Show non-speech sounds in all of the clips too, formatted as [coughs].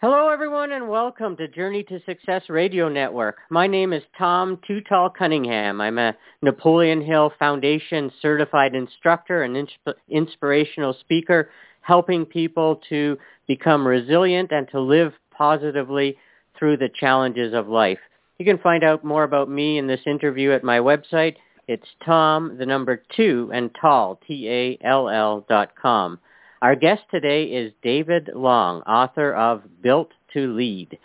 Hello, everyone, and welcome to Journey to Success Radio Network. My name is Tom Too Tall Cunningham. I'm a Napoleon Hill Foundation certified instructor and insp- inspirational speaker, helping people to become resilient and to live positively through the challenges of life. You can find out more about me in this interview at my website. It's Tom, the number two, and tall, T-A-L-L dot com. Our guest today is David Long, author of Built to Lead.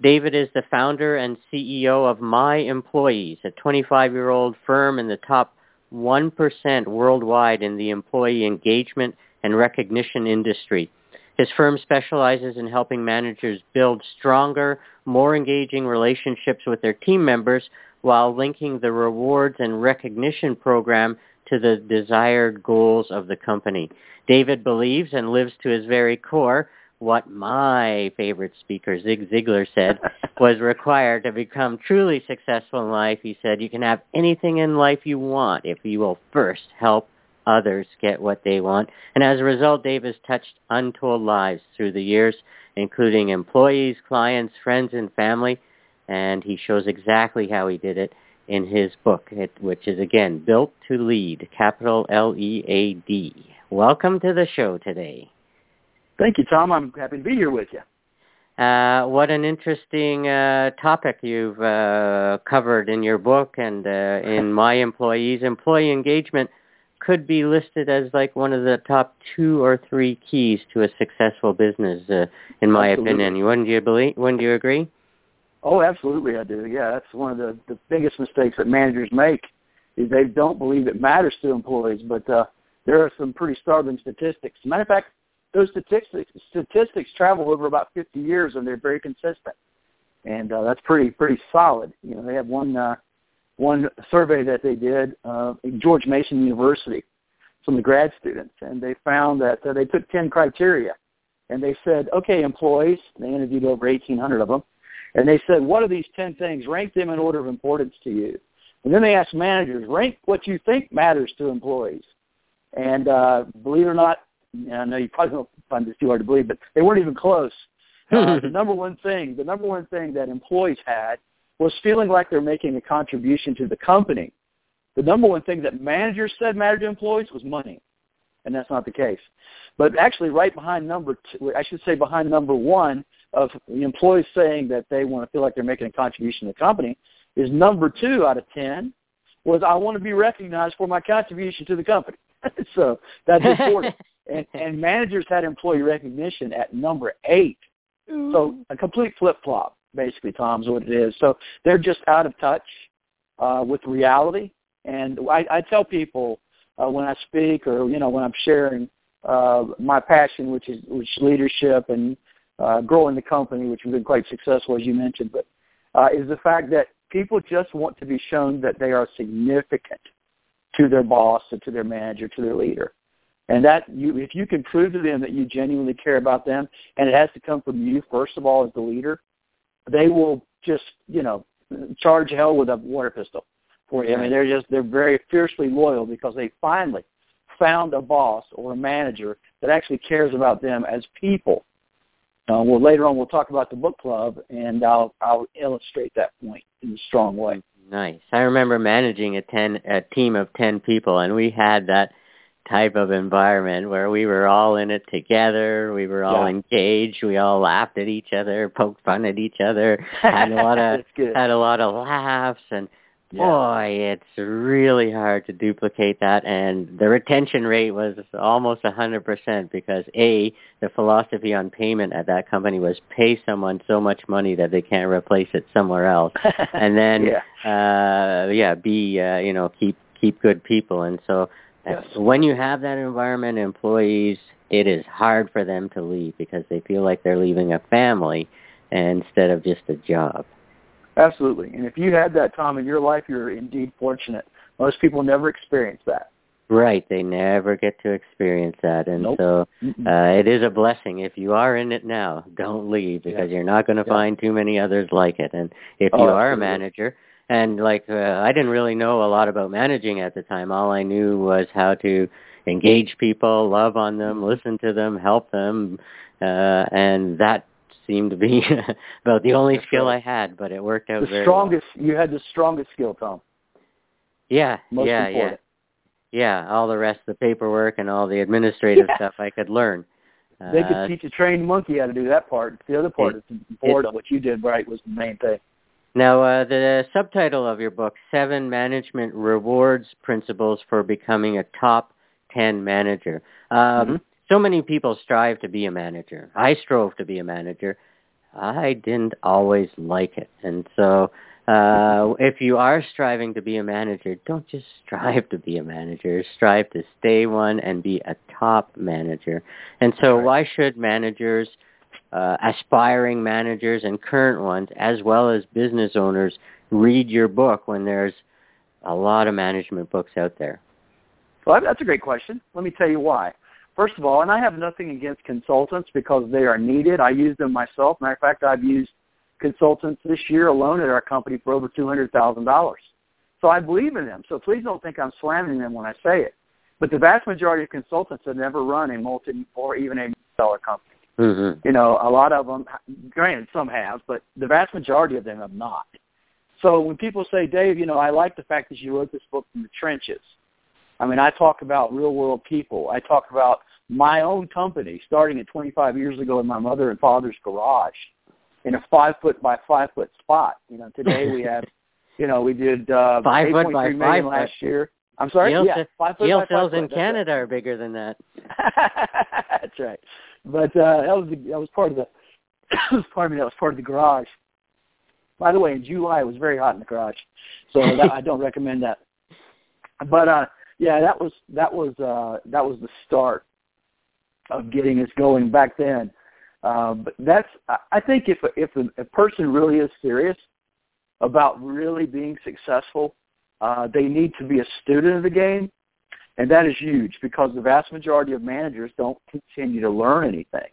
David is the founder and CEO of My Employees, a 25-year-old firm in the top 1% worldwide in the employee engagement and recognition industry. His firm specializes in helping managers build stronger, more engaging relationships with their team members while linking the rewards and recognition program to the desired goals of the company. David believes and lives to his very core what my favorite speaker, Zig Ziglar, said [laughs] was required to become truly successful in life. He said, you can have anything in life you want if you will first help others get what they want. And as a result, Dave has touched untold lives through the years, including employees, clients, friends, and family. And he shows exactly how he did it in his book, it, which is again Built to Lead, capital L-E-A-D. Welcome to the show today. Thank you, Tom. I'm happy to be here with you. Uh, what an interesting uh, topic you've uh, covered in your book and uh, in [laughs] My Employees. Employee engagement could be listed as like one of the top two or three keys to a successful business, uh, in my Absolutely. opinion. Wouldn't you believe? Wouldn't you agree? Oh, absolutely, I do. Yeah, that's one of the, the biggest mistakes that managers make is they don't believe it matters to employees. But uh, there are some pretty startling statistics. Matter of fact, those statistics statistics travel over about 50 years, and they're very consistent, and uh, that's pretty pretty solid. You know, they have one uh, one survey that they did uh, at George Mason University from the grad students, and they found that uh, they took 10 criteria, and they said, okay, employees, they interviewed over 1,800 of them, and they said, what are these 10 things? Rank them in order of importance to you. And then they asked managers, rank what you think matters to employees. And uh, believe it or not, I know you probably don't find this too hard to believe, but they weren't even close. [laughs] Uh, the number one thing, the number one thing that employees had was feeling like they're making a contribution to the company. The number one thing that managers said mattered to employees was money, and that's not the case. But actually, right behind number two, I should say behind number one of the employees saying that they want to feel like they're making a contribution to the company is number two out of ten was I want to be recognized for my contribution to the company. [laughs] so that's important. [laughs] and, and managers had employee recognition at number eight. So a complete flip flop, basically, Tom's what it is. So they're just out of touch uh, with reality. And I, I tell people uh, when I speak or you know when I'm sharing uh, my passion, which is which is leadership and uh, growing the company, which has been quite successful as you mentioned, but uh, is the fact that people just want to be shown that they are significant to their boss or to their manager, to their leader. And that you, if you can prove to them that you genuinely care about them, and it has to come from you first of all as the leader, they will just you know charge hell with a water pistol for you. I mean, they're just they're very fiercely loyal because they finally found a boss or a manager that actually cares about them as people. Uh, well, later on we'll talk about the book club, and I'll I'll illustrate that point in a strong way. Nice. I remember managing a ten a team of ten people, and we had that type of environment where we were all in it together. We were all Yeah. engaged. We all laughed at each other, poked fun at each other, [laughs] had a lot of had a lot of laughs, and Yeah. boy, it's really hard to duplicate that. And the retention rate was almost a hundred percent because a the philosophy on payment at that company was pay someone so much money that they can't replace it somewhere else [laughs] and then yeah. uh yeah be uh, you know keep keep good people and so Yes. when you have that environment employees it is hard for them to leave because they feel like they're leaving a family instead of just a job Absolutely. And if you had that time in your life, you're indeed fortunate. Most people never experience that. right they never get to experience that and Nope. so uh it is a blessing if you are in it now don't leave because Yeah. you're not going to Yeah. find too many others like it and if Oh, you are a manager and like uh, I didn't really know a lot about managing at the time all I knew was how to engage people love on them listen to them help them uh and that seemed to be [laughs] about the only That's skill right. I had, but it worked out The very strongest. You had the strongest skill, Tom. Yeah, Most yeah, important. yeah, yeah. All the rest, the paperwork and all the administrative Yeah. stuff, I could learn. They Uh, could teach a trained monkey how to do that part. The other part that's important, what you did right, was the main thing. Now, uh, the subtitle of your book, Seven Management Rewards Principles for Becoming a Top 10 Manager. Um, Mhm. So many people strive to be a manager. I strove to be a manager. I didn't always like it. And so uh, if you are striving to be a manager, don't just [laughs] strive to be a manager. Strive to stay one and be a top manager. And so why should managers uh, aspiring managers and current ones, as well as business owners, read your book when there's a lot of management books out there? Well, that's a great question. Let me tell you why. First of all, and I have nothing against consultants because they are needed. I use them myself. Matter of fact, I've used consultants this year alone at our company for over two hundred thousand dollars. So I believe in them. So please don't think I'm slamming them when I say it. But the vast majority of consultants have never run a multi or even a dollar company. Mm-hmm. You know, a lot of them, granted, some have, but the vast majority of them have not. So when people say, Dave, you know, I like the fact that you wrote this book from the trenches. I mean, I talk about real world people. I talk about my own company starting at 25 years ago in my mother and father's garage in a five foot by five foot spot. You know, today we have, [laughs] you know, we did uh, Five foot 8.3 by five foot. last year. I'm sorry. Yeah, five foot by five cells foot. in right. Canada are bigger than that. [laughs] That's right. But uh, that was the, that was part of the [coughs] pardon me that was part of the garage. By the way, in July it was very hot in the garage, so that, I don't recommend that. But uh, yeah, that was that was uh, that was the start of getting us going back then. Uh, but that's I- think if if a, a person really is serious about really being successful, uh, they need to be a student of the game and that is huge because the vast majority of managers don't continue to learn anything.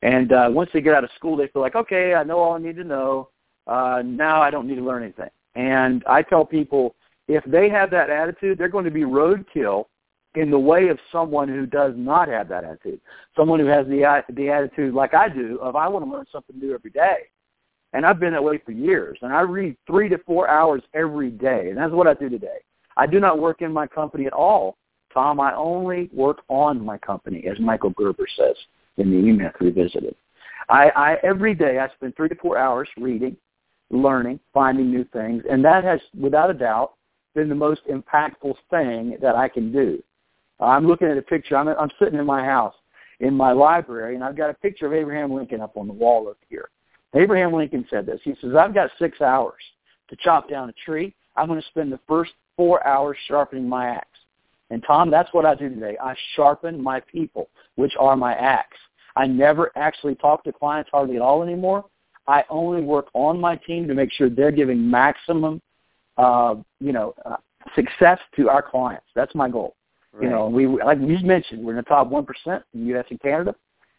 And uh, once they get out of school, they feel like, okay, I know all I need to know. Uh, now I don't need to learn anything. And I tell people, if they have that attitude, they're going to be roadkill in the way of someone who does not have that attitude. Someone who has the the attitude like I do of I want to learn something new every day. And I've been that way for years. And I read three to four hours every day. And that's what I do today. I do not work in my company at all. Tom, I only work on my company, as mm-hmm. Michael Gerber says in the E-Myth Revisited. I, I every day I spend three to four hours reading, learning, finding new things, and that has, without a doubt, been the most impactful thing that I can do. I'm looking at a picture. I'm, I'm sitting in my house in my library, and I've got a picture of Abraham Lincoln up on the wall up here. Abraham Lincoln said this. He says, I've got six hours to chop down a tree. I'm going to spend the first four hours sharpening my axe. And Tom, that's what I do today. I sharpen my people, which are my axe. I never actually talk to clients hardly at all anymore. I only work on my team to make sure they're giving maximum, uh, you know, uh, success to our clients. That's my goal. You know, we like you mentioned, we're in the top one percent in the U.S. and Canada,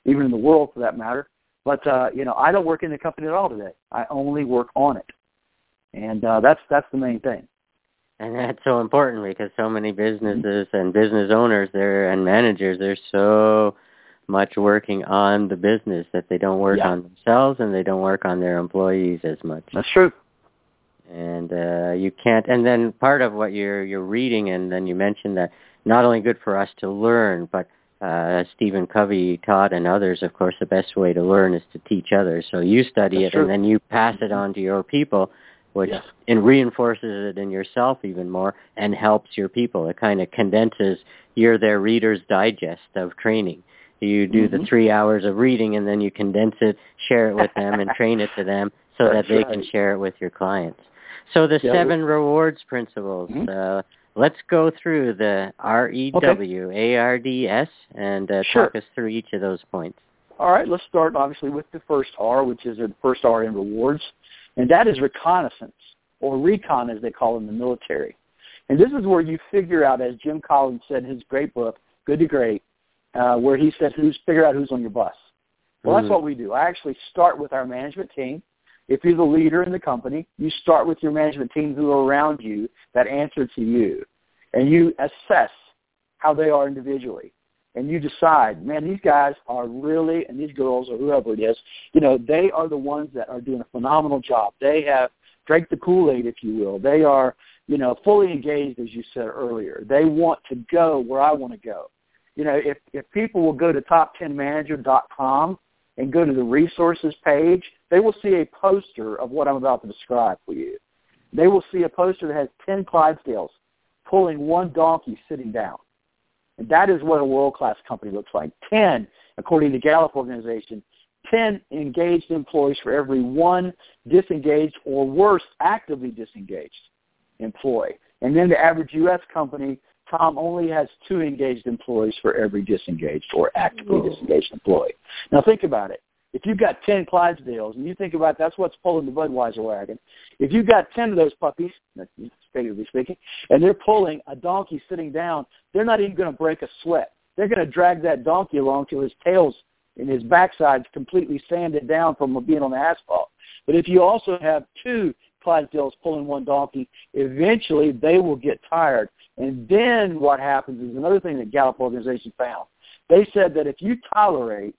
even in the world for that matter. But uh, you know, I don't work in the company at all today. I only work on it, and uh, that's that's the main thing. And that's so important because so many businesses and business owners there and managers they're so much working on the business that they don't work Yeah. on themselves and they don't work on their employees as much. That's true. And uh you can't and then part of what you're you're reading and then you mentioned that not only good for us to learn but uh Stephen Covey taught and others of course the best way to learn is to teach others. So you study That's it true. and then you pass it on to your people which and reinforces it in yourself even more and helps your people. It kind of condenses you're their reader's digest of training. You do the Mhm. three hours of reading and then you condense it, share it with them and train it to them so that That's they can share it with your clients. So the Yeah, seven rewards principles. Mhm. Uh, let's go through the R E W A R D S and uh, Sure. talk us through each of those points. All right, let's start obviously with the first R, which is the first R in rewards, and that is reconnaissance, or recon as they call it in the military. And this is where you figure out, as Jim Collins said in his great book, Good to Great, uh, where he said, "Who's figure out who's on your bus." Well, that's Mhm. what we do. I actually start with our management team. If you're the leader in the company, you start with your management team who are around you that answer to you, and you assess how they are individually. and you decide, man, these guys are really, and these girls or whoever it is, you know, they are the ones that are doing a phenomenal job. They have drank the Kool-Aid, if you will. They are, you know, fully engaged, as you said earlier. They want to go where I want to go. You know, if, if people will go to top10manager.com and go to the resources page, they will see a poster of what I'm about to describe for you. They will see a poster that has 10 Clydesdales pulling one donkey sitting down. And that is what a world-class company looks like. 10, according to Gallup organization, 10 engaged employees for every one disengaged or worse, actively disengaged employee. And then the average U.S. company, Tom, only has two engaged employees for every disengaged or actively Whoa. disengaged employee. Now think about it. If you've got 10 Clydesdales, and you think about that's what's pulling the Budweiser wagon, if you've got 10 of those puppies, figuratively speaking, and they're pulling a donkey sitting down, they're not even going to break a sweat. They're going to drag that donkey along till his tail's and his backside's completely sanded down from being on the asphalt. But if you also have two Clydesdales pulling one donkey, eventually they will get tired. And then what happens is another thing that Gallup organization found. They said that if you tolerate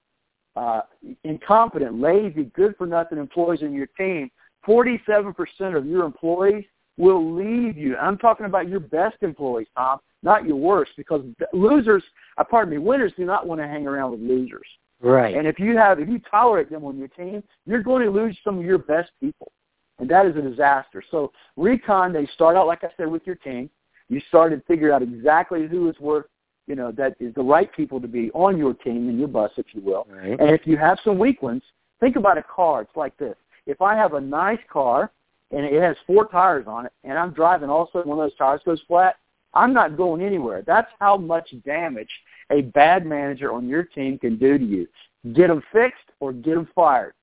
uh, incompetent, lazy, good-for-nothing employees in your team, 47% of your employees will leave you. I'm talking about your best employees, Tom, not your worst, because losers, uh, pardon me, winners do not want to hang around with losers. Right. And if you have, if you tolerate them on your team, you're going to lose some of your best people, and that is a disaster. So recon, they start out like I said with your team. You start to figure out exactly who is worth you know, that is the right people to be on your team and your bus, if you will. Right. And if you have some weak ones, think about a car. It's like this. If I have a nice car and it has four tires on it and I'm driving, all of a sudden one of those tires goes flat, I'm not going anywhere. That's how much damage a bad manager on your team can do to you. Get them fixed or get them fired.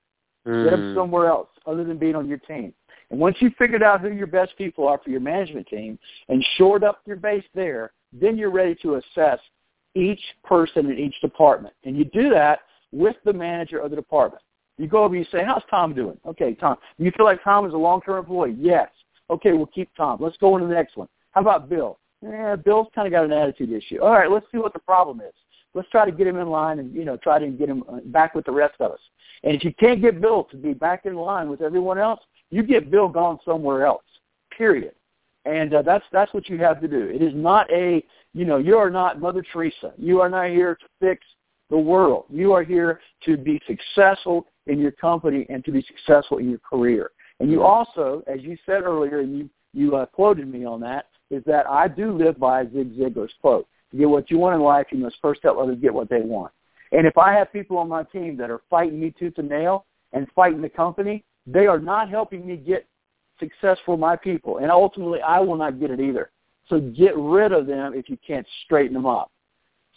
Mm. Get them somewhere else other than being on your team. And once you've figured out who your best people are for your management team and shored up your base there, then you're ready to assess each person in each department. And you do that with the manager of the department. You go over and you say, how's Tom doing? Okay, Tom. You feel like Tom is a long-term employee? Yes. Okay, we'll keep Tom. Let's go on to the next one. How about Bill? Yeah, Bill's kind of got an attitude issue. All right, let's see what the problem is. Let's try to get him in line and, you know, try to get him uh, back with the rest of us. And if you can't get Bill to be back in line with everyone else, you get Bill gone somewhere else, period. And uh, that's that's what you have to do. It is not a you know you are not Mother Teresa. You are not here to fix the world. You are here to be successful in your company and to be successful in your career. And you also, as you said earlier, and you you uh, quoted me on that, is that I do live by Zig Ziglar's quote: "To get what you want in life, you must first help others get what they want." And if I have people on my team that are fighting me tooth and nail and fighting the company, they are not helping me get success for my people, and ultimately I will not get it either. So get rid of them if you can't straighten them up.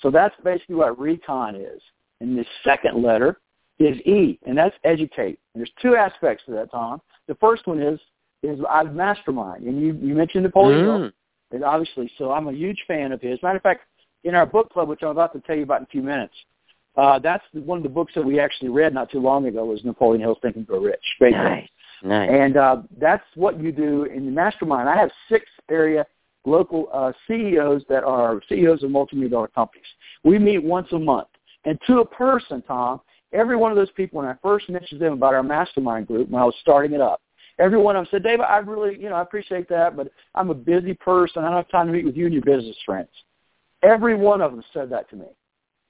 So that's basically what recon is. And the second letter is E, and that's educate. And there's two aspects to that, Tom. The first one is is I've mastermind, and you you mentioned Napoleon mm. And obviously, so I'm a huge fan of his. Matter of fact, in our book club, which I'm about to tell you about in a few minutes, uh, that's one of the books that we actually read not too long ago was Napoleon Hill's Think and Grow Rich. Great nice. Nice. And uh, that's what you do in the mastermind. I have six area local uh, CEOs that are CEOs of multi-million dollar companies. We meet once a month. And to a person, Tom, every one of those people, when I first mentioned them about our mastermind group when I was starting it up, every one of them said, Dave, I really, you know, I appreciate that, but I'm a busy person. I don't have time to meet with you and your business friends. Every one of them said that to me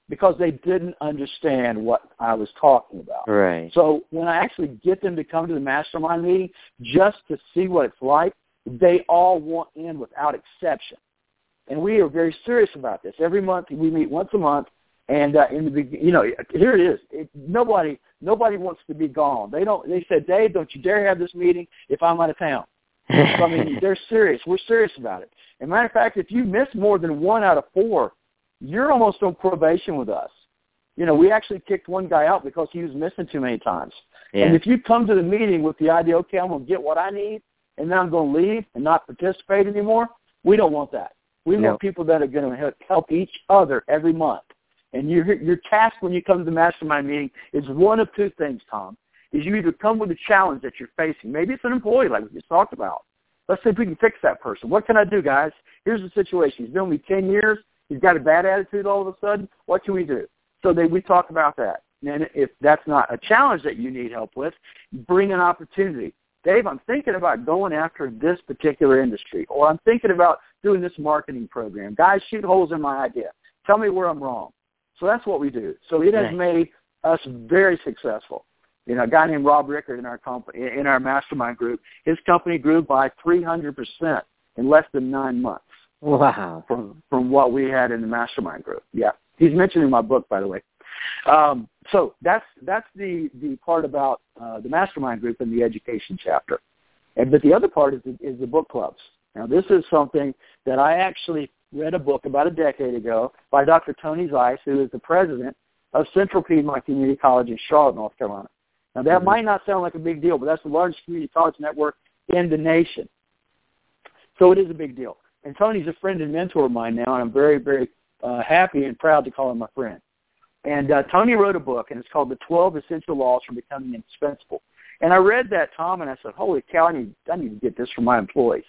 because they didn't understand what I was talking about. Right. So when I actually get them to come to the mastermind meeting just to see what it's like, they all want in without exception. And we are very serious about this. Every month we meet once a month, and uh, in the you know here it is. It, nobody nobody wants to be gone. They don't. They said, Dave, don't you dare have this meeting if I'm out of town. so, I mean, [laughs] they're serious. We're serious about it. As a matter of fact, if you miss more than one out of four you're almost on probation with us. You know, we actually kicked one guy out because he was missing too many times. Yeah. And if you come to the meeting with the idea, okay, I'm going to get what I need, and then I'm going to leave and not participate anymore, we don't want that. We no. want people that are going to help each other every month. And your your task when you come to the mastermind meeting is one of two things, Tom. Is you either come with a challenge that you're facing. Maybe it's an employee like we just talked about. Let's see if we can fix that person. What can I do, guys? Here's the situation. He's been with me 10 years He's got a bad attitude all of a sudden. What can we do? So they, we talk about that. And if that's not a challenge that you need help with, bring an opportunity. Dave, I'm thinking about going after this particular industry, or I'm thinking about doing this marketing program. Guys, shoot holes in my idea. Tell me where I'm wrong. So that's what we do. So it has made us very successful. You know, a guy named Rob Rickard in our company, in our mastermind group, his company grew by 300% in less than nine months. Wow. From from what we had in the mastermind group. Yeah. He's mentioned in my book, by the way. Um, so that's that's the the part about uh, the mastermind group in the education chapter. And but the other part is the, is the book clubs. Now this is something that I actually read a book about a decade ago by Dr. Tony Zeiss, who is the president of Central Piedmont Community College in Charlotte, North Carolina. Now that mm-hmm. might not sound like a big deal, but that's the largest community college network in the nation. So it is a big deal. And Tony's a friend and mentor of mine now, and I'm very, very uh, happy and proud to call him my friend. And uh, Tony wrote a book, and it's called The 12 Essential Laws for Becoming Indispensable. And I read that, Tom, and I said, holy cow, I need, I need to get this for my employees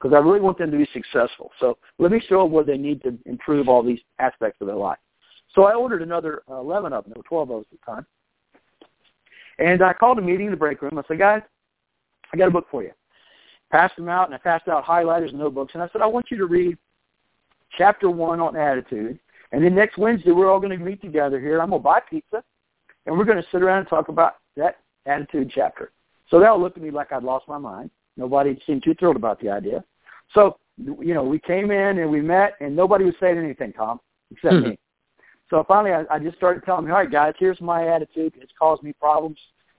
because I really want them to be successful. So let me show them where they need to improve all these aspects of their life. So I ordered another uh, 11 of them. There were 12 of those at the time. And I called a meeting in the break room. I said, guys, I got a book for you. Passed them out, and I passed out highlighters and notebooks. And I said, I want you to read chapter one on attitude. And then next Wednesday, we're all going to meet together here. I'm going to buy pizza, and we're going to sit around and talk about that attitude chapter. So they all looked at me like I'd lost my mind. Nobody seemed too thrilled about the idea. So, you know, we came in and we met, and nobody was saying anything, Tom, except mm-hmm. me. So finally, I, I just started telling them, all right, guys, here's my attitude. It's caused me problems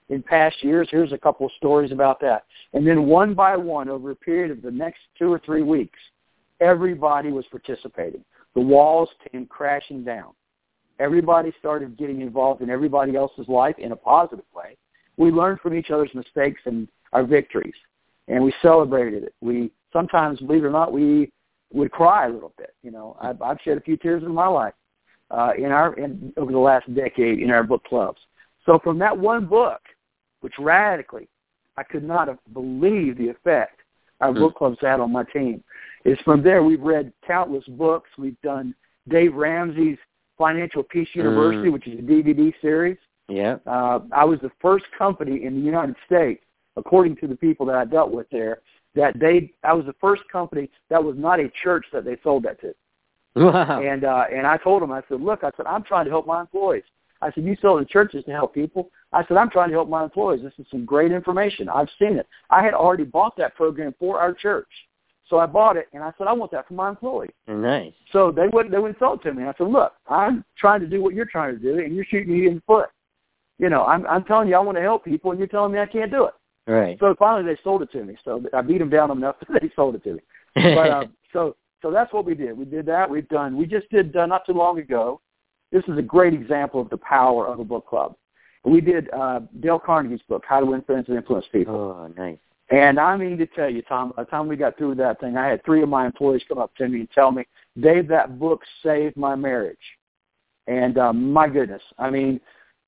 in past years. Here's a couple of stories about that. And then one by one, over a period of the next two or three weeks, everybody was participating. The walls came crashing down. Everybody started getting involved in everybody else's life in a positive way. We learned from each other's mistakes and our victories, and we celebrated it. We sometimes, believe it or not, we would cry a little bit. You know, I've, I've shed a few tears in my life uh, in our in, over the last decade in our book clubs. So from that one book, which radically, I could not have believed the effect our mm. book clubs had on my team. Is from there we've read countless books. We've done Dave Ramsey's Financial Peace hmm. University, mm. which is a DVD series. Yeah. Uh, I was the first company in the United States, according to the people that I dealt with there, that they I was the first company that was not a church that they sold that to. Wow. And uh, and I told them, I said, look, I said, I'm trying to help my employees. I said, you sell to churches to help people. I said, I'm trying to help my employees. This is some great information. I've seen it. I had already bought that program for our church. So I bought it, and I said, I want that for my employees. Nice. So they wouldn't, they wouldn't sell it to me. I said, look, I'm trying to do what you're trying to do, and you're shooting me in the foot. You know, I'm, I'm telling you I want to help people, and you're telling me I can't do it. Right. So finally they sold it to me. So I beat them down enough [laughs] that they sold it to me. But uh, [laughs] so so that's what we did. We did that. We've done. We just did uh, not too long ago. This is a great example of the power of a book club. We did uh, Dale Carnegie's book, How to Win Friends and Influence People. Oh, nice. And I mean to tell you, Tom, by the time we got through that thing, I had three of my employees come up to me and tell me, Dave, that book saved my marriage. And um, my goodness, I mean,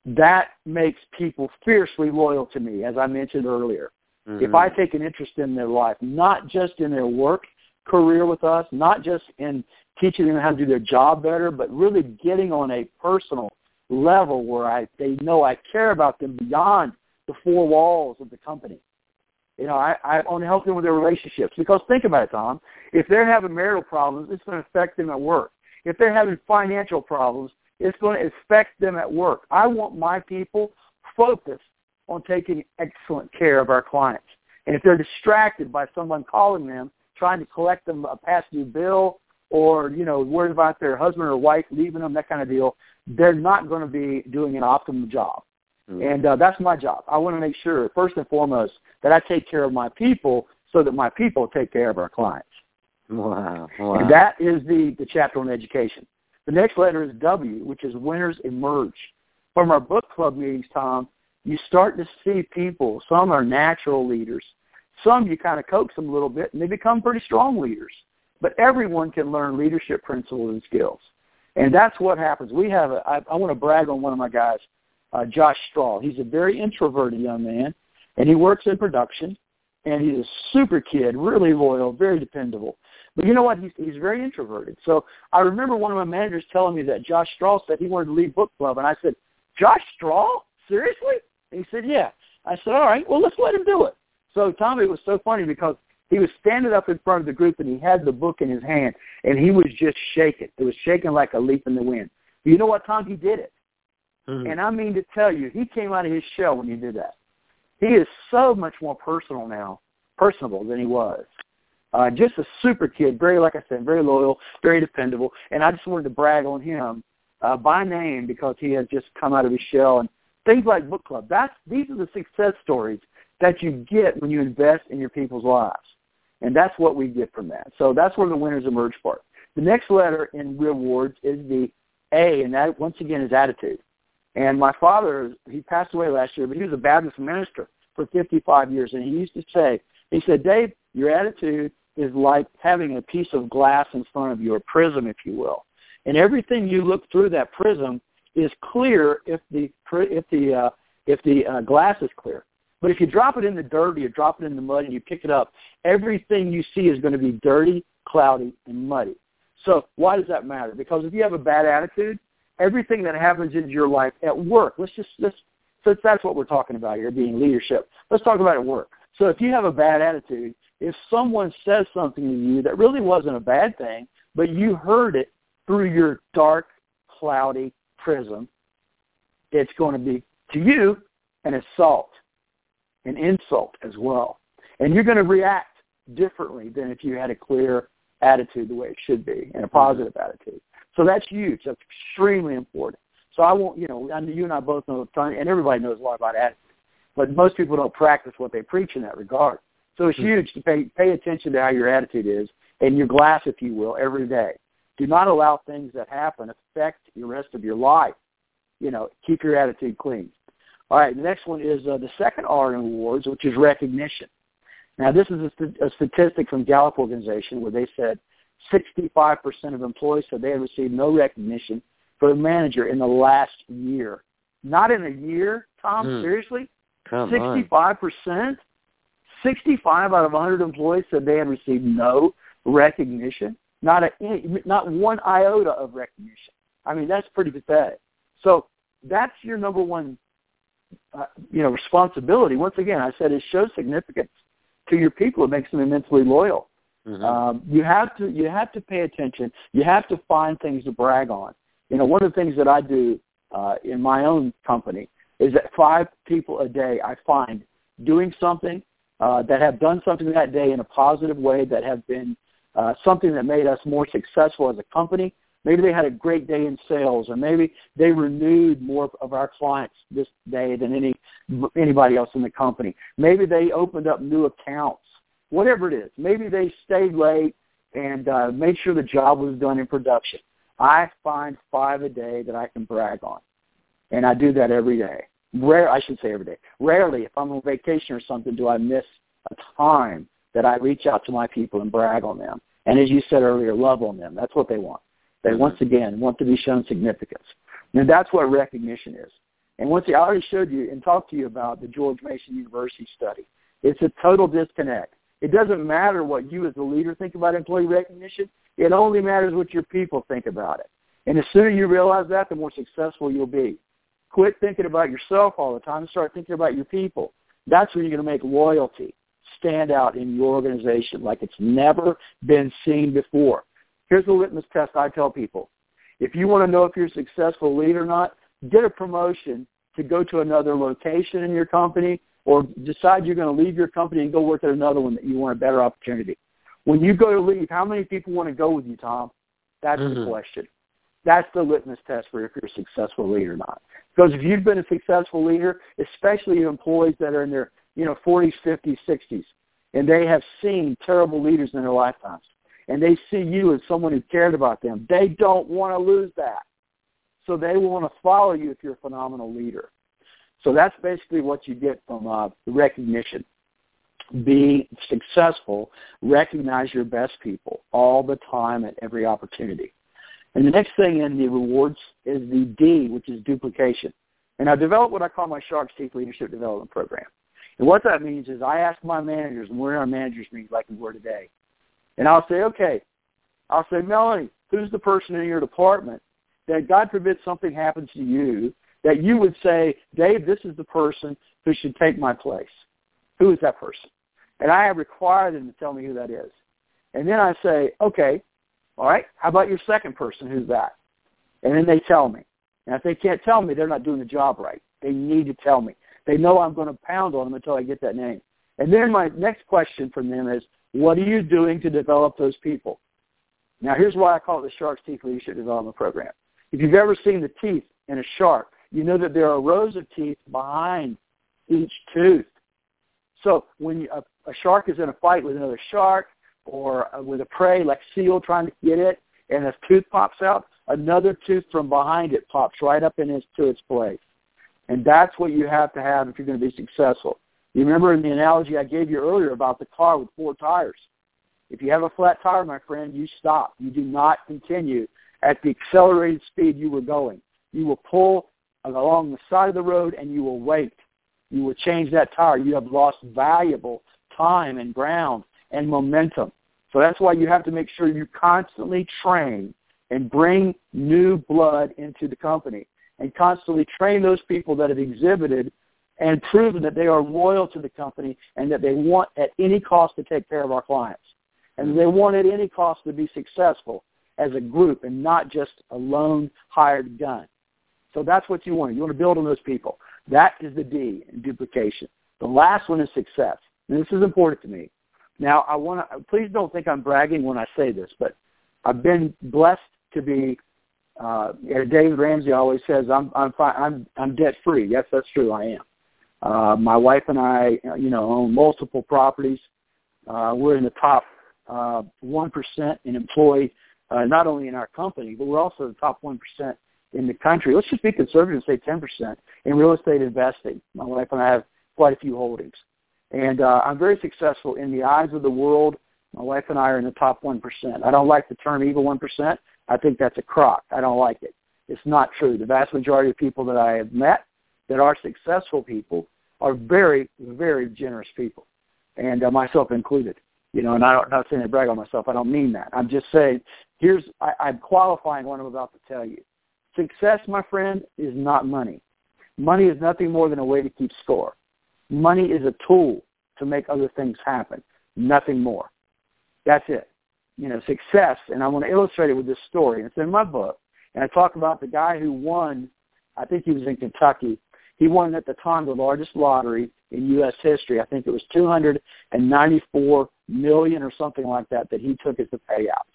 that makes people fiercely loyal to me, as I mentioned earlier. Mm-hmm. If I take an interest in their life, not just in their work career with us, not just in teaching them how to do their job better, but really getting on a personal level where I they know I care about them beyond the four walls of the company. You know, I, I want to help them with their relationships. Because think about it, Tom. If they're having marital problems, it's going to affect them at work. If they're having financial problems, it's going to affect them at work. I want my people focused on taking excellent care of our clients. And if they're distracted by someone calling them, trying to collect them a past due bill, or you know worried about their husband or wife leaving them, that kind of deal, they're not going to be doing an optimal job. Mm-hmm. And uh, that's my job. I want to make sure, first and foremost, that I take care of my people so that my people take care of our clients. Wow. wow. And that is the, the chapter on education. The next letter is W, which is winners emerge. From our book club meetings, Tom, you start to see people. Some are natural leaders. Some you kind of coax them a little bit, and they become pretty strong leaders. But everyone can learn leadership principles and skills. And that's what happens. We have a, I, I want to brag on one of my guys, uh, Josh Straw. He's a very introverted young man, and he works in production, and he's a super kid, really loyal, very dependable. But you know what? He's he's very introverted. So I remember one of my managers telling me that Josh Straw said he wanted to lead book club, and I said, Josh Straw, seriously? And he said, Yeah. I said, All right, well let's let him do it. So Tommy, it was so funny because he was standing up in front of the group and he had the book in his hand and he was just shaking. It was shaking like a leaf in the wind. You know what, Tom? He did it. Mm-hmm. And I mean to tell you, he came out of his shell when he did that. He is so much more personal now, personable than he was. Uh, just a super kid, very, like I said, very loyal, very dependable. And I just wanted to brag on him uh, by name because he has just come out of his shell and things like book club. That's these are the success stories that you get when you invest in your people's lives, and that's what we get from that. So that's where the winners emerge part. The next letter in rewards is the A, and that once again is attitude. And my father, he passed away last year, but he was a Baptist minister for 55 years, and he used to say, he said, Dave, your attitude is like having a piece of glass in front of you, a prism, if you will. And everything you look through that prism is clear if the if the uh, if the uh, glass is clear. But if you drop it in the dirt or you drop it in the mud and you pick it up, everything you see is going to be dirty, cloudy, and muddy. So why does that matter? Because if you have a bad attitude, everything that happens in your life at work, let's just let's so that's what we're talking about here, being leadership. Let's talk about at work. So if you have a bad attitude, if someone says something to you that really wasn't a bad thing, but you heard it through your dark, cloudy prism, it's going to be to you an assault, an insult as well. And you're going to react differently than if you had a clear attitude the way it should be and a mm-hmm. positive attitude. So that's huge. That's extremely important. So I won't, you know, you and I both know, and everybody knows a lot about attitude, but most people don't practice what they preach in that regard. So it's mm-hmm. huge to pay pay attention to how your attitude is and your glass, if you will, every day. Do not allow things that happen affect the rest of your life. You know, keep your attitude clean. All right, the next one is uh, the second R in awards, which is recognition. Now, this is a, st- a statistic from Gallup organization where they said 65% of employees said they had received no recognition for a manager in the last year. Not in a year, Tom, mm. seriously? Come 65%? On. 65 out of 100 employees said they had received no recognition. Not a not one iota of recognition. I mean, that's pretty pathetic. So that's your number one, uh, you know, responsibility. Once again, I said it shows significance to your people. It makes them immensely loyal. Mm-hmm. Um, you have to you have to pay attention. You have to find things to brag on. You know, one of the things that I do uh, in my own company is that five people a day I find doing something uh, that have done something that day in a positive way, that have been uh, something that made us more successful as a company. Maybe they had a great day in sales, or maybe they renewed more of our clients this day than any anybody else in the company. Maybe they opened up new accounts. Whatever it is, maybe they stayed late and uh, made sure the job was done in production. I find five a day that I can brag on, and I do that every day. Rare, I should say every day. Rarely, if I'm on vacation or something, do I miss a time that I reach out to my people and brag on them. And as you said earlier, love on them. That's what they want. They mm-hmm. once again want to be shown significance. And that's what recognition is. And once I already showed you and talked to you about the George Mason University study. It's a total disconnect. It doesn't matter what you as a leader think about employee recognition. It only matters what your people think about it. And the sooner you realize that, the more successful you'll be. Quit thinking about yourself all the time and start thinking about your people. That's when you're going to make loyalty stand out in your organization like it's never been seen before. Here's the litmus test I tell people. If you want to know if you're a successful leader or not, get a promotion to go to another location in your company or decide you're going to leave your company and go work at another one that you want a better opportunity. When you go to leave, how many people want to go with you, Tom? That's mm-hmm. the question. That's the litmus test for if you're a successful leader or not. Because if you've been a successful leader, especially employees that are in their you know, 40s, 50s, 60s, and they have seen terrible leaders in their lifetimes, and they see you as someone who cared about them. They don't want to lose that. So they want to follow you if you're a phenomenal leader. So that's basically what you get from uh, recognition. Be successful. Recognize your best people all the time at every opportunity. And the next thing in the rewards is the D, which is duplication. And I developed what I call my Shark's Teeth Leadership Development Program. And what that means is I ask my managers, and we're in our managers meeting like we were today, And I'll say, okay, I'll say, Melanie, who's the person in your department that God forbid something happens to you that you would say, Dave, this is the person who should take my place. Who is that person? And I require them to tell me who that is. And then I say, okay, all right, how about your second person? Who's that? And then they tell me. And if they can't tell me, they're not doing the job right. They need to tell me. They know I'm going to pound on them until I get that name. And then my next question from them is, what are you doing to develop those people? Now, here's why I call it the Shark's Teeth Leadership Development Program. If you've ever seen the teeth in a shark, you know that there are rows of teeth behind each tooth. So when a, a shark is in a fight with another shark or uh, with a prey like seal trying to get it, and a tooth pops out, another tooth from behind it pops right up into its place. And that's what you have to have if you're going to be successful. You remember in the analogy I gave you earlier about the car with four tires. If you have a flat tire, my friend, you stop. You do not continue at the accelerated speed you were going. You will pull along the side of the road and you will wait. You will change that tire. You have lost valuable time and ground and momentum. So that's why you have to make sure you constantly train and bring new blood into the company and constantly train those people that have exhibited and proven that they are loyal to the company and that they want at any cost to take care of our clients. And they want at any cost to be successful as a group and not just a lone hired gun. So that's what you want. You want to build on those people. That is the D in duplication. The last one is success. And this is important to me. Now, I want to, please don't think I'm bragging when I say this, but I've been blessed to be, uh, David Ramsey always says, I'm, I'm, fine, I'm, I'm debt free. Yes, that's true. I am. Uh, my wife and I, you know, own multiple properties. Uh, we're in the top uh, 1% in employee, uh, not only in our company, but we're also the top 1% in the country. Let's just be conservative and say 10% in real estate investing. My wife and I have quite a few holdings. And uh, I'm very successful in the eyes of the world. My wife and I are in the top 1%. I don't like the term evil 1%. I think that's a crock. I don't like it. It's not true. The vast majority of people that I have met that are successful people are very, very generous people, and uh, myself included. You know, and I'm not saying to brag on myself. I don't mean that. I'm just saying, here's I, I'm qualifying what I'm about to tell you. Success, my friend, is not money. Money is nothing more than a way to keep score. Money is a tool to make other things happen, nothing more. That's it. You know, success, and I want to illustrate it with this story. It's in my book, and I talk about the guy who won. I think he was in Kentucky. He won at the time the largest lottery in U.S. history. I think it was 294 million or something like that that he took as the payout.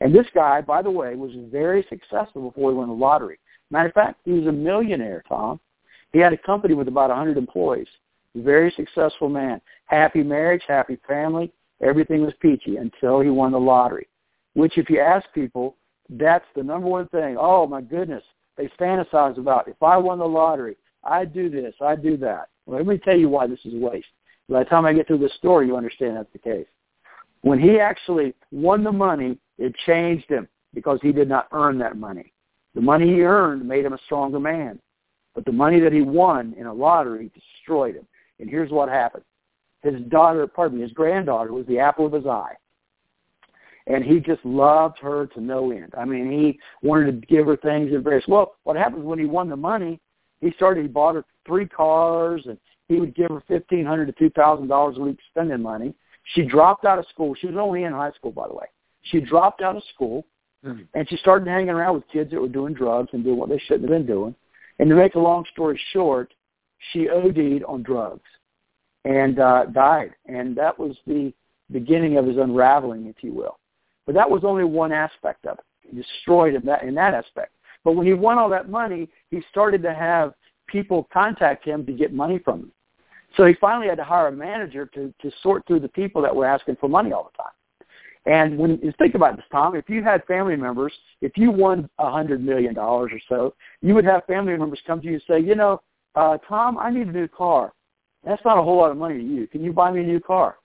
And this guy, by the way, was very successful before he won the lottery. Matter of fact, he was a millionaire, Tom. He had a company with about 100 employees. Very successful man. Happy marriage, happy family. Everything was peachy until he won the lottery. Which, if you ask people, that's the number one thing. Oh my goodness, they fantasize about. If I won the lottery, I'd do this, I'd do that. Well, let me tell you why this is waste. By the time I get through this story, you understand that's the case. When he actually won the money, it changed him because he did not earn that money. The money he earned made him a stronger man. But the money that he won in a lottery destroyed him. And here's what happened. His daughter, pardon me, his granddaughter was the apple of his eye. And he just loved her to no end. I mean, he wanted to give her things and various. Well, what happens when he won the money? He started. He bought her three cars, and he would give her fifteen hundred to two thousand dollars a week spending money. She dropped out of school. She was only in high school, by the way. She dropped out of school, mm-hmm. and she started hanging around with kids that were doing drugs and doing what they shouldn't have been doing. And to make a long story short, she OD'd on drugs and uh, died. And that was the beginning of his unraveling, if you will. But that was only one aspect of it. He destroyed him that, in that aspect. But when he won all that money, he started to have people contact him to get money from him. So he finally had to hire a manager to, to sort through the people that were asking for money all the time. And when think about this, Tom, if you had family members, if you won a hundred million dollars or so, you would have family members come to you and say, you know, uh, Tom, I need a new car. That's not a whole lot of money to you. Can you buy me a new car?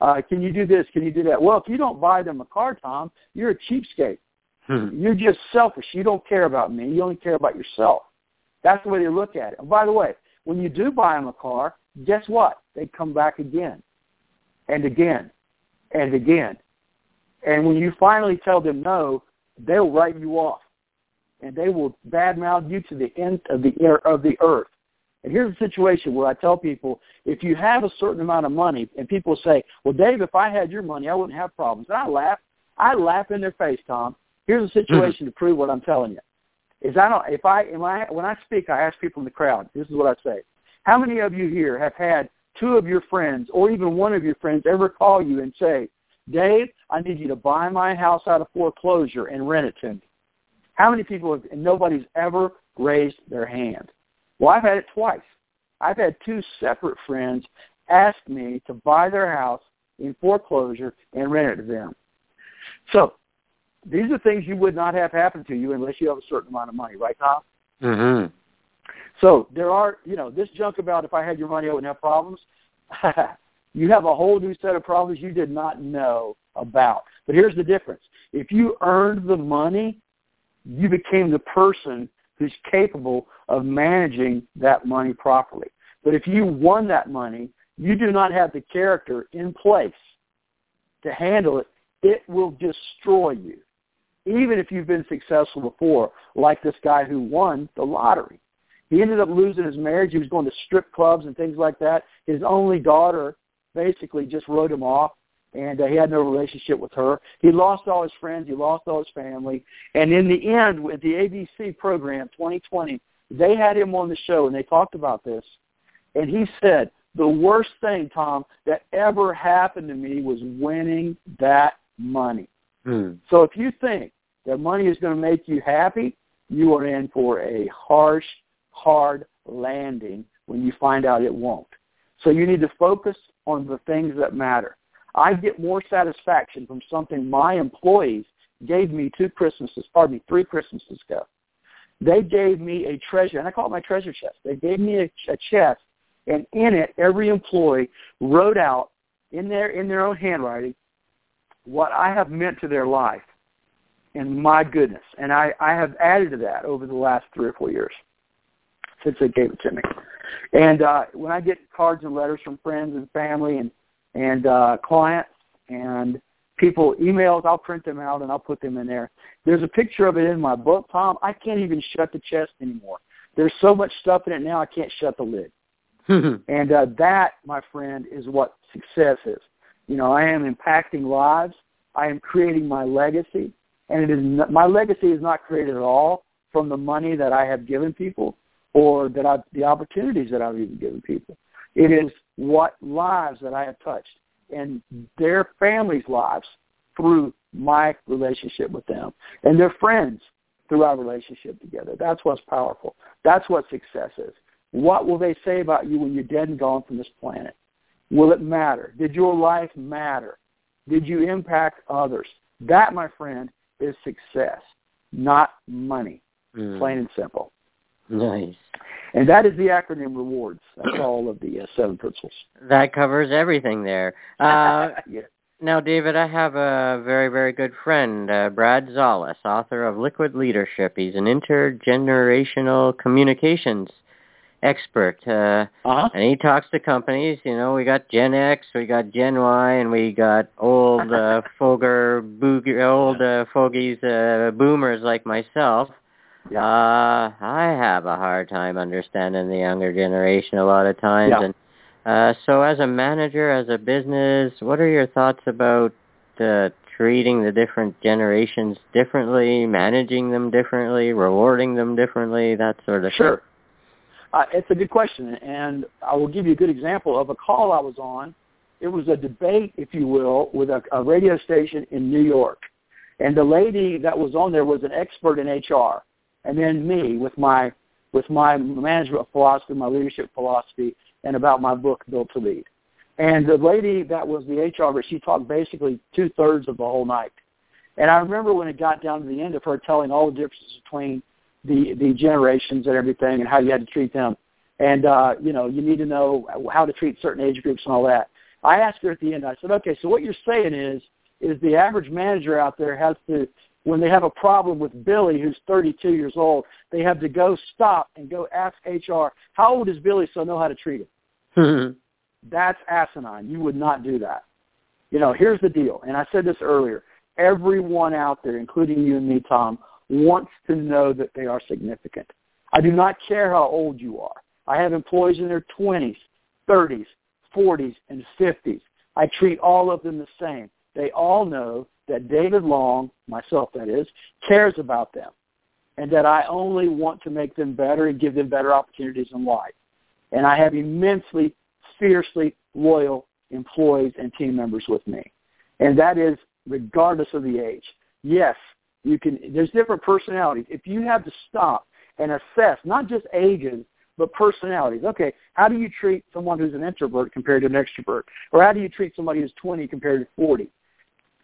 Uh, can you do this? Can you do that? Well, if you don't buy them a car, Tom, you're a cheapskate. Hmm. You're just selfish. You don't care about me. You only care about yourself. That's the way they look at it. And by the way, when you do buy them a car, guess what? They come back again and again and again And when you finally tell them no, they'll write you off, and they will badmouth you to the end of the air of the earth. And here's a situation where I tell people, if you have a certain amount of money, and people say, "Well, Dave, if I had your money, I wouldn't have problems," and I laugh. I laugh in their face, Tom. Here's a situation mm-hmm. to prove what I'm telling you. Is I don't if I, am I when I speak, I ask people in the crowd. This is what I say. How many of you here have had two of your friends or even one of your friends ever call you and say, Dave, I need you to buy my house out of foreclosure and rent it to me. How many people have, and nobody's ever raised their hand? Well, I've had it twice. I've had two separate friends ask me to buy their house in foreclosure and rent it to them. So these are things you would not have happen to you unless you have a certain amount of money, right, Tom? Mm-hmm. So there are, you know, this junk about if I had your money, I wouldn't have problems. [laughs] you have a whole new set of problems you did not know about. But here's the difference. If you earned the money, you became the person who's capable of managing that money properly. But if you won that money, you do not have the character in place to handle it. It will destroy you. Even if you've been successful before, like this guy who won the lottery. He ended up losing his marriage. He was going to strip clubs and things like that. His only daughter basically just wrote him off, and uh, he had no relationship with her. He lost all his friends. He lost all his family. And in the end, with the ABC program 2020, they had him on the show, and they talked about this. And he said, the worst thing, Tom, that ever happened to me was winning that money. Hmm. So if you think that money is going to make you happy, you are in for a harsh hard landing when you find out it won't. So you need to focus on the things that matter. I get more satisfaction from something my employees gave me two Christmases, pardon me, three Christmases ago. They gave me a treasure, and I call it my treasure chest. They gave me a, a chest, and in it, every employee wrote out in their in their own handwriting what I have meant to their life. And my goodness, and I, I have added to that over the last three or four years since they gave it to me. And uh, when I get cards and letters from friends and family and and uh, clients and people emails, I'll print them out and I'll put them in there. There's a picture of it in my book, Tom. I can't even shut the chest anymore. There's so much stuff in it now I can't shut the lid. [laughs] and uh, that, my friend, is what success is. You know, I am impacting lives. I am creating my legacy, and it is not, my legacy is not created at all from the money that I have given people or that I've, the opportunities that I've even given people. It is what lives that I have touched and their families' lives through my relationship with them and their friends through our relationship together. That's what's powerful. That's what success is. What will they say about you when you're dead and gone from this planet? Will it matter? Did your life matter? Did you impact others? That, my friend, is success, not money. Mm. Plain and simple. Nice. And that is the acronym REWARDS. That's [clears throat] all of the uh, seven principles. That covers everything there. Uh, [laughs] yeah. Now, David, I have a very, very good friend, uh, Brad Szollose, author of Liquid Leadership. He's an intergenerational communications expert. Uh, uh-huh. And he talks to companies. You know, we got Gen X, we got Gen Y, and we got old uh, [laughs] foger, old uh, fogies, uh, boomers like myself. Yeah. Uh, I have a hard time understanding the younger generation a lot of times. Yeah. And uh, so as a manager, as a business, what are your thoughts about uh, treating the different generations differently, managing them differently, rewarding them differently, that sort of sure. thing? Uh, it's a good question, and I will give you a good example of a call I was on. It was a debate, if you will, with a, a radio station in New York. And the lady that was on there was an expert in HR and then me with my with my management philosophy, my leadership philosophy, and about my book Built to Lead. And the lady that was the HR, she talked basically two thirds of the whole night. And I remember when it got down to the end of her telling all the differences between the the generations and everything, and how you had to treat them. And uh, you know, you need to know how to treat certain age groups and all that. I asked her at the end. I said, okay, so what you're saying is, is the average manager out there has to when they have a problem with Billy, who's 32 years old, they have to go stop and go ask HR, how old is Billy so I know how to treat him? Mm-hmm. That's asinine. You would not do that. You know, here's the deal, and I said this earlier. everyone out there, including you and me, Tom, wants to know that they are significant. I do not care how old you are. I have employees in their 20s, 30s, 40s, and 50s. I treat all of them the same. They all know that David Long, myself that is, cares about them and that I only want to make them better and give them better opportunities in life. And I have immensely, fiercely loyal employees and team members with me. And that is regardless of the age. Yes, you can there's different personalities. If you have to stop and assess not just ages, but personalities. Okay, how do you treat someone who's an introvert compared to an extrovert? Or how do you treat somebody who's 20 compared to 40?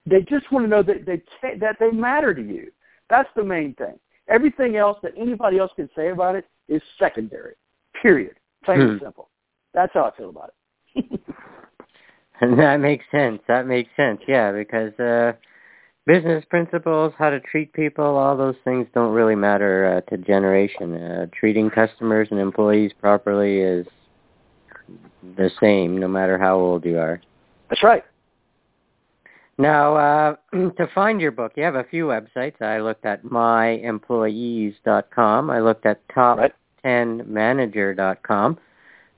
They just want to know that they that they matter to you. That's the main thing. Everything else that anybody else can say about it is secondary. Period. Plain hmm. and simple. That's how I feel about it. and [laughs] [laughs] that makes sense. That makes sense. Yeah, because uh business principles, how to treat people, all those things don't really matter uh, to generation. Uh, treating customers and employees properly is the same no matter how old you are. That's right. Now, uh, [clears throat] to find your book, you have a few websites. I looked at myemployees.com. I looked at top10manager.com.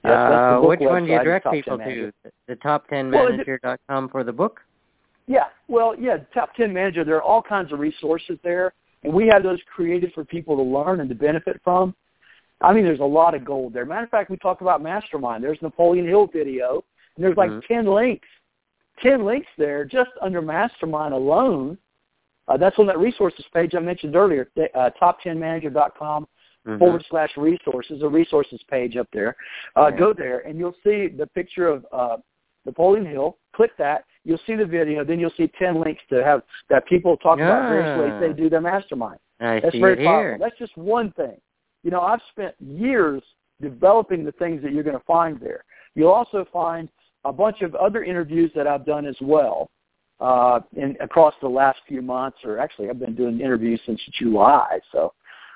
Yes, uh, which one do you direct people to? The top10manager.com well, for the book? Yeah, well, yeah, Top 10 Manager, there are all kinds of resources there, and we have those created for people to learn and to benefit from. I mean, there's a lot of gold there. Matter of fact, we talked about Mastermind. There's Napoleon Hill video, and there's like mm-hmm. 10 links, 10 links there just under Mastermind alone. Uh, that's on that resources page I mentioned earlier, uh, top10manager.com mm-hmm. forward slash resources, a resources page up there. Uh, Go there, and you'll see the picture of uh, Napoleon Hill. Click that, you'll see the video. Then you'll see ten links to have that people talk yeah. about various ways they do their mastermind. I That's see very it powerful. here. That's just one thing. You know, I've spent years developing the things that you're going to find there. You'll also find a bunch of other interviews that I've done as well uh, in, across the last few months, or actually I've been doing interviews since July. So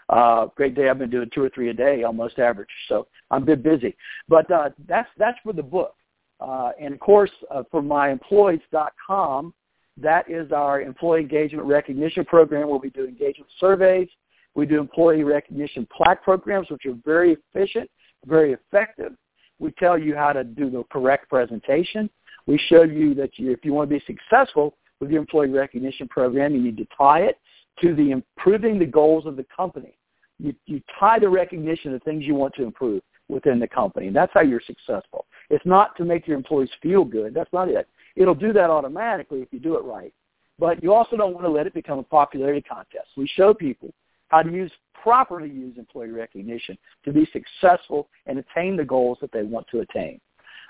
uh, great day. I've been doing two or three a day, almost average. So I'm a bit busy. But uh, that's that's for the book. Uh, and of course, uh, for myemployees.com, that is our employee engagement recognition program where we do engagement surveys. We do employee recognition plaque programs, which are very efficient, very effective. We tell you how to do the correct presentation. We show you that you, if you want to be successful with your employee recognition program, you need to tie it to the improving the goals of the company. You, you tie the recognition of things you want to improve within the company. And that's how you're successful. It's not to make your employees feel good. That's not it. It'll do that automatically if you do it right. But you also don't want to let it become a popularity contest. We show people how to use properly use employee recognition to be successful and attain the goals that they want to attain.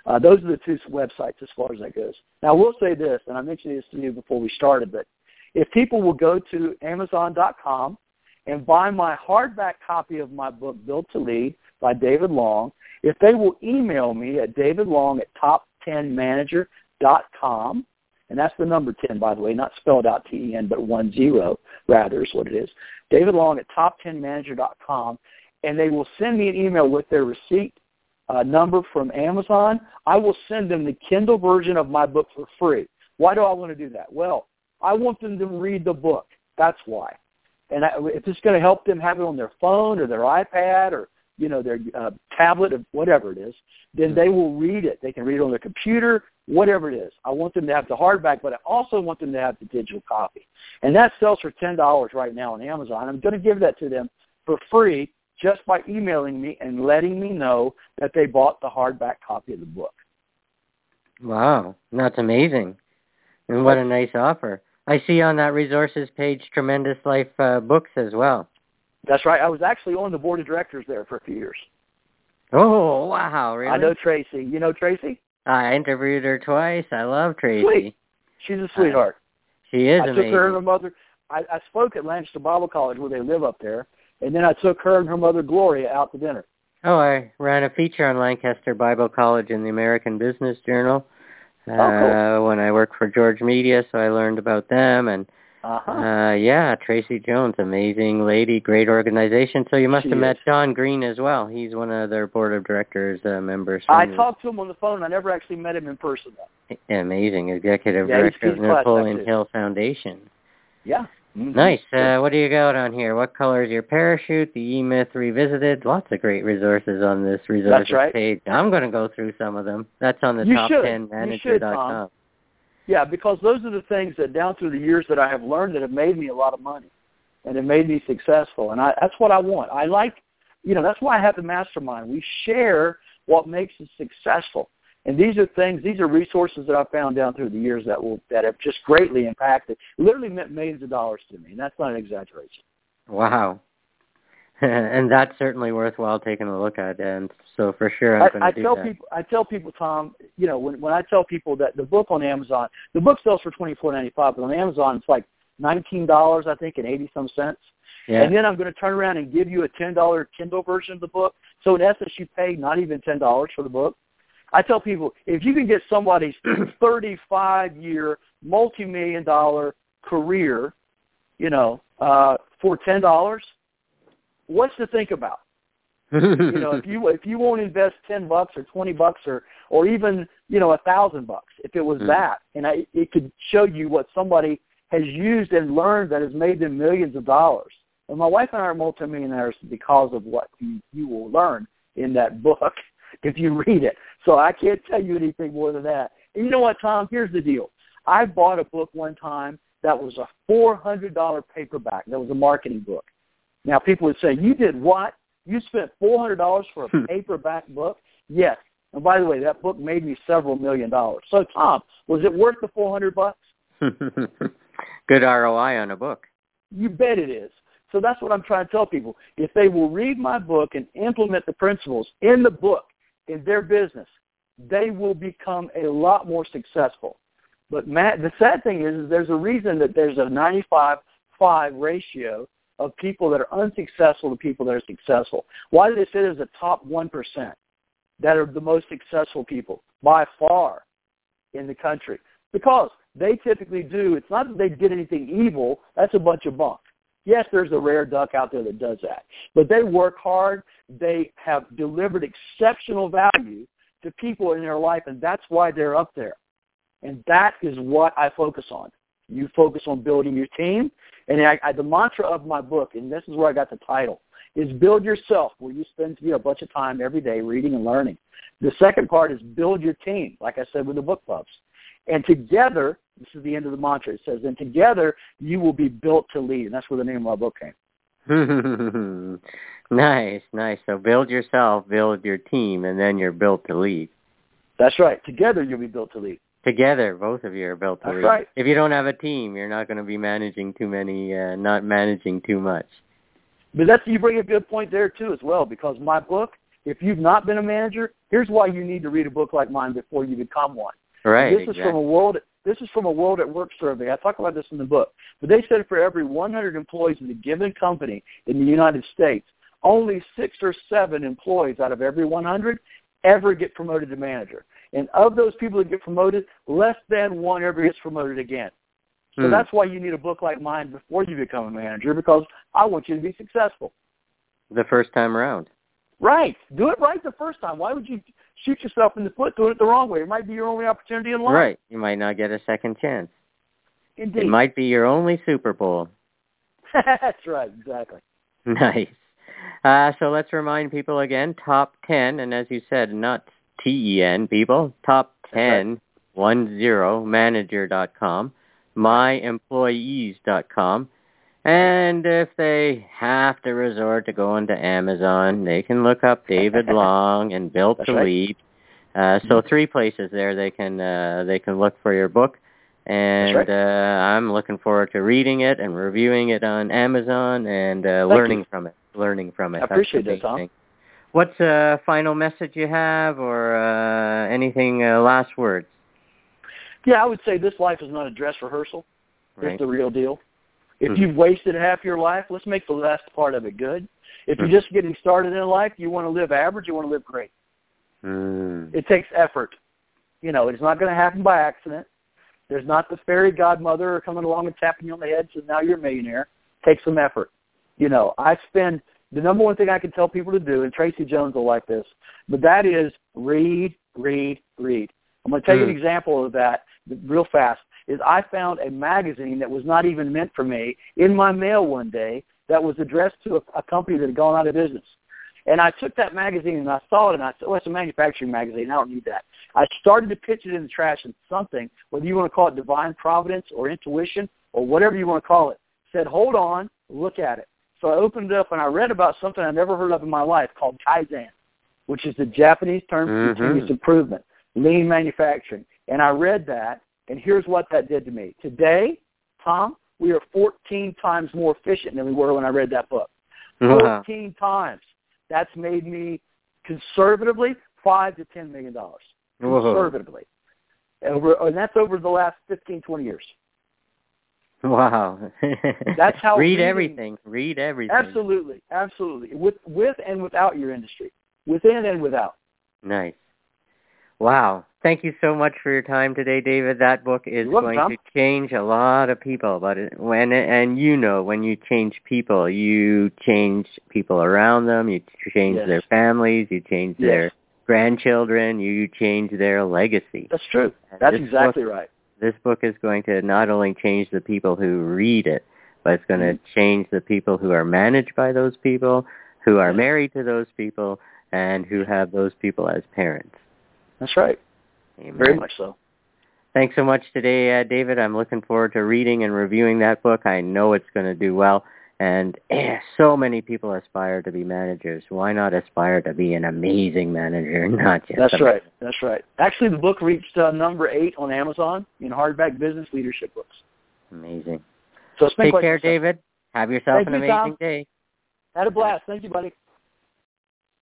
Uh, those are the two websites as far as that goes. Now, I will say this, and I mentioned this to you before we started, but if people will go to Amazon.com and buy my hardback copy of my book, Built to Lead, by David Long. If they will email me at davidlong at top10manager.com, and that's the number 10, by the way, not spelled out T-E-N, but one zero, rather is what it is, David Long at top10manager.com, and they will send me an email with their receipt uh, number from Amazon. I will send them the Kindle version of my book for free. Why do I want to do that? Well, I want them to read the book. That's why. And I, if it's going to help them have it on their phone or their iPad or you know, their uh, tablet or whatever it is, then they will read it. They can read it on their computer, whatever it is. I want them to have the hardback, but I also want them to have the digital copy. And that sells for $10 right now on Amazon. I'm going to give that to them for free just by emailing me and letting me know that they bought the hardback copy of the book. Wow, that's amazing. And what a nice offer. I see on that resources page Tremendous Life uh, books as well. That's right. I was actually on the board of directors there for a few years. Oh wow! Really? I know Tracy. You know Tracy? I interviewed her twice. I love Tracy. Sweet. She's a sweetheart. Uh, she is I amazing. took her and her mother. I, I spoke at Lancaster Bible College where they live up there, and then I took her and her mother Gloria out to dinner. Oh, I ran a feature on Lancaster Bible College in the American Business Journal uh, oh, cool. when I worked for George Media, so I learned about them and uh-huh. Uh, yeah, Tracy Jones, amazing lady, great organization. So you must she have met is. Don Green as well. He's one of their board of directors uh, members. I talked to him on the phone. I never actually met him in person though. Amazing, executive yeah, director he's, of he's Napoleon class, Hill Foundation. Yeah. Mm-hmm. Nice. Uh, what do you got on here? What color is your parachute? The E-Myth Revisited. Lots of great resources on this resources right. page. I'm going to go through some of them. That's on the You top should. 10 You manager.com. Yeah, because those are the things that down through the years that I have learned that have made me a lot of money and have made me successful. And I, that's what I want. I like, you know, that's why I have the mastermind. We share what makes us successful. And these are things, these are resources that I've found down through the years that will that have just greatly impacted, literally meant millions of dollars to me. And that's not an exaggeration. Wow. [laughs] and that's certainly worthwhile taking a look at. And so for sure I'm going I, I tell that. people, I tell people, Tom, you know, when when I tell people that the book on Amazon, the book sells for twenty four ninety five, but on Amazon it's like nineteen dollars, I think, and eighty some cents. yeah. And then I'm going to turn around and give you a ten dollar Kindle version of the book. So in essence, you pay not even ten dollars for the book. I tell people if you can get somebody's [clears throat] thirty five year multi million dollar career, you know, uh, for ten dollars, what's to think about? you know, if [laughs] you if you won't invest ten bucks or twenty bucks or or even you know a thousand bucks, if it was Mm. that, and I, it could show you what somebody has used and learned that has made them millions of dollars. And my wife and I are multimillionaires because of what you, you will learn in that book [laughs] if you read it. So I can't tell you anything more than that. And you know what, Tom? Here's the deal. I bought a book one time that was a four hundred dollar paperback. That was a marketing book. Now people would say, "You did what? You spent four hundred dollars for Hmm. a paperback book?" Yes. And by the way, that book made me several million dollars. So Tom, was it worth the four hundred bucks? [laughs] Good ROI on a book. You bet it is. So that's what I'm trying to tell people. If they will read my book and implement the principles in the book in their business, they will become a lot more successful. But Matt, the sad thing is, is there's a reason that there's a 95-5 ratio of people that are unsuccessful to people that are successful. Why do they say there's a top 1% that are the most successful people by far in the country? Because they typically do, it's not that they did anything evil, that's a bunch of bunk. Yes, there's a rare duck out there that does that. But they work hard. They have delivered exceptional value to people in their life, and that's why they're up there. And that is what I focus on. You focus on building your team. And I, I, the mantra of my book, and this is where I got the title, is build yourself, where you spend you know, a bunch of time every day reading and learning. The second part is build your team, like I said with the book clubs. And together, this is the end of the mantra. It says, and together you will be built to lead. And that's where the name of my book came. [laughs] nice, nice. So build yourself, build your team, and then you're built to lead. That's right. Together you'll be built to lead. Together, both of you are built to lead. right. If you don't have a team, you're not going to be managing too many, uh, not managing too much. But that's you bring a good point there too as well, because my book, if you've not been a manager, here's why you need to read a book like mine before you become one. Right. This exactly. is from a world. This is from a World at Work survey. I talk about this in the book. But they said for every 100 employees in a given company in the United States, only six or seven employees out of every 100 ever get promoted to manager. And of those people that get promoted, less than one ever gets promoted again. So Hmm. that's why you need a book like mine before you become a manager, because I want you to be successful. the first time around. Right. Do it right the first time. Why would you shoot yourself in the foot doing it the wrong way? It might be your only opportunity in life. Right. You might not get a second chance. Indeed. It might be your only Super Bowl. [laughs] That's right, exactly. [laughs] Nice. Uh, so let's remind people again, top 10, and as you said, not T-E-N, people, top. 10, one zero, manager.com, myemployees.com, and if they have to resort to going to Amazon, they can look up David [laughs] Long and Built That's to right. Lead. Uh, so three places there they can uh, they can look for your book, and right. uh, I'm looking forward to reading it and reviewing it on Amazon and uh, learning you. from it. Learning from it. I appreciate that, Tom. thing. What's a final message you have, or uh, anything uh, last words? Yeah, I would say this life is not a dress rehearsal. Right. It's the real deal. If Mhm. you've wasted half your life, let's make the last part of it good. If you're just getting started in life, you want to live average, you want to live great. Mm. It takes effort. You know, it's not going to happen by accident. There's not the fairy godmother coming along and tapping you on the head and says, now you're a millionaire. Take some effort. You know, I spend the number one thing I can tell people to do, and Tracy Jones will like this, but that is read, read, read. I'm going to tell you Hmm. an example of that real fast. is I found a magazine that was not even meant for me in my mail one day that was addressed to a, a company that had gone out of business. And I took that magazine and I saw it and I said, oh, it's a manufacturing magazine. I don't need that. I started to pitch it in the trash and something, whether you want to call it divine providence or intuition or whatever you want to call it, said, hold on, look at it. So I opened it up and I read about something I never heard of in my life called Kaizen, which is the Japanese term for Mhm. continuous improvement, lean manufacturing. And I read that, and here's what that did to me. Today, Tom, we are 14 times more efficient than we were when I read that book. Wow. 14 times. That's made me conservatively five to ten million dollars. Conservatively. Over, and that's over the last 15, 20 years. [laughs] Wow. That's how read reading- everything. Read everything. Absolutely, absolutely. With with and without your industry, within and without. Nice. Wow. Thank you so much for your time today, David. That book is welcome, going Tom. to change a lot of people, but it, when and you know when you change people, you change people around them, you change Yes. their families, you change Yes. their grandchildren, you change their legacy. That's true. And That's exactly book, right. This book is going to not only change the people who read it, but it's going to Mhm. change the people who are managed by those people, who are married to those people, and who have those people as parents. That's right. Amen. Very much so. Thanks so much today, uh, David. I'm looking forward to reading and reviewing that book. I know it's going to do well. And eh, so many people aspire to be managers. Why not aspire to be an amazing manager, [laughs] not just That's right. That's right. Actually, the book reached uh, number eight on Amazon in hardback business leadership books. Amazing. So Take care. David. Have yourself Thank an you, Tom. amazing day. Had a blast. Thank you, buddy.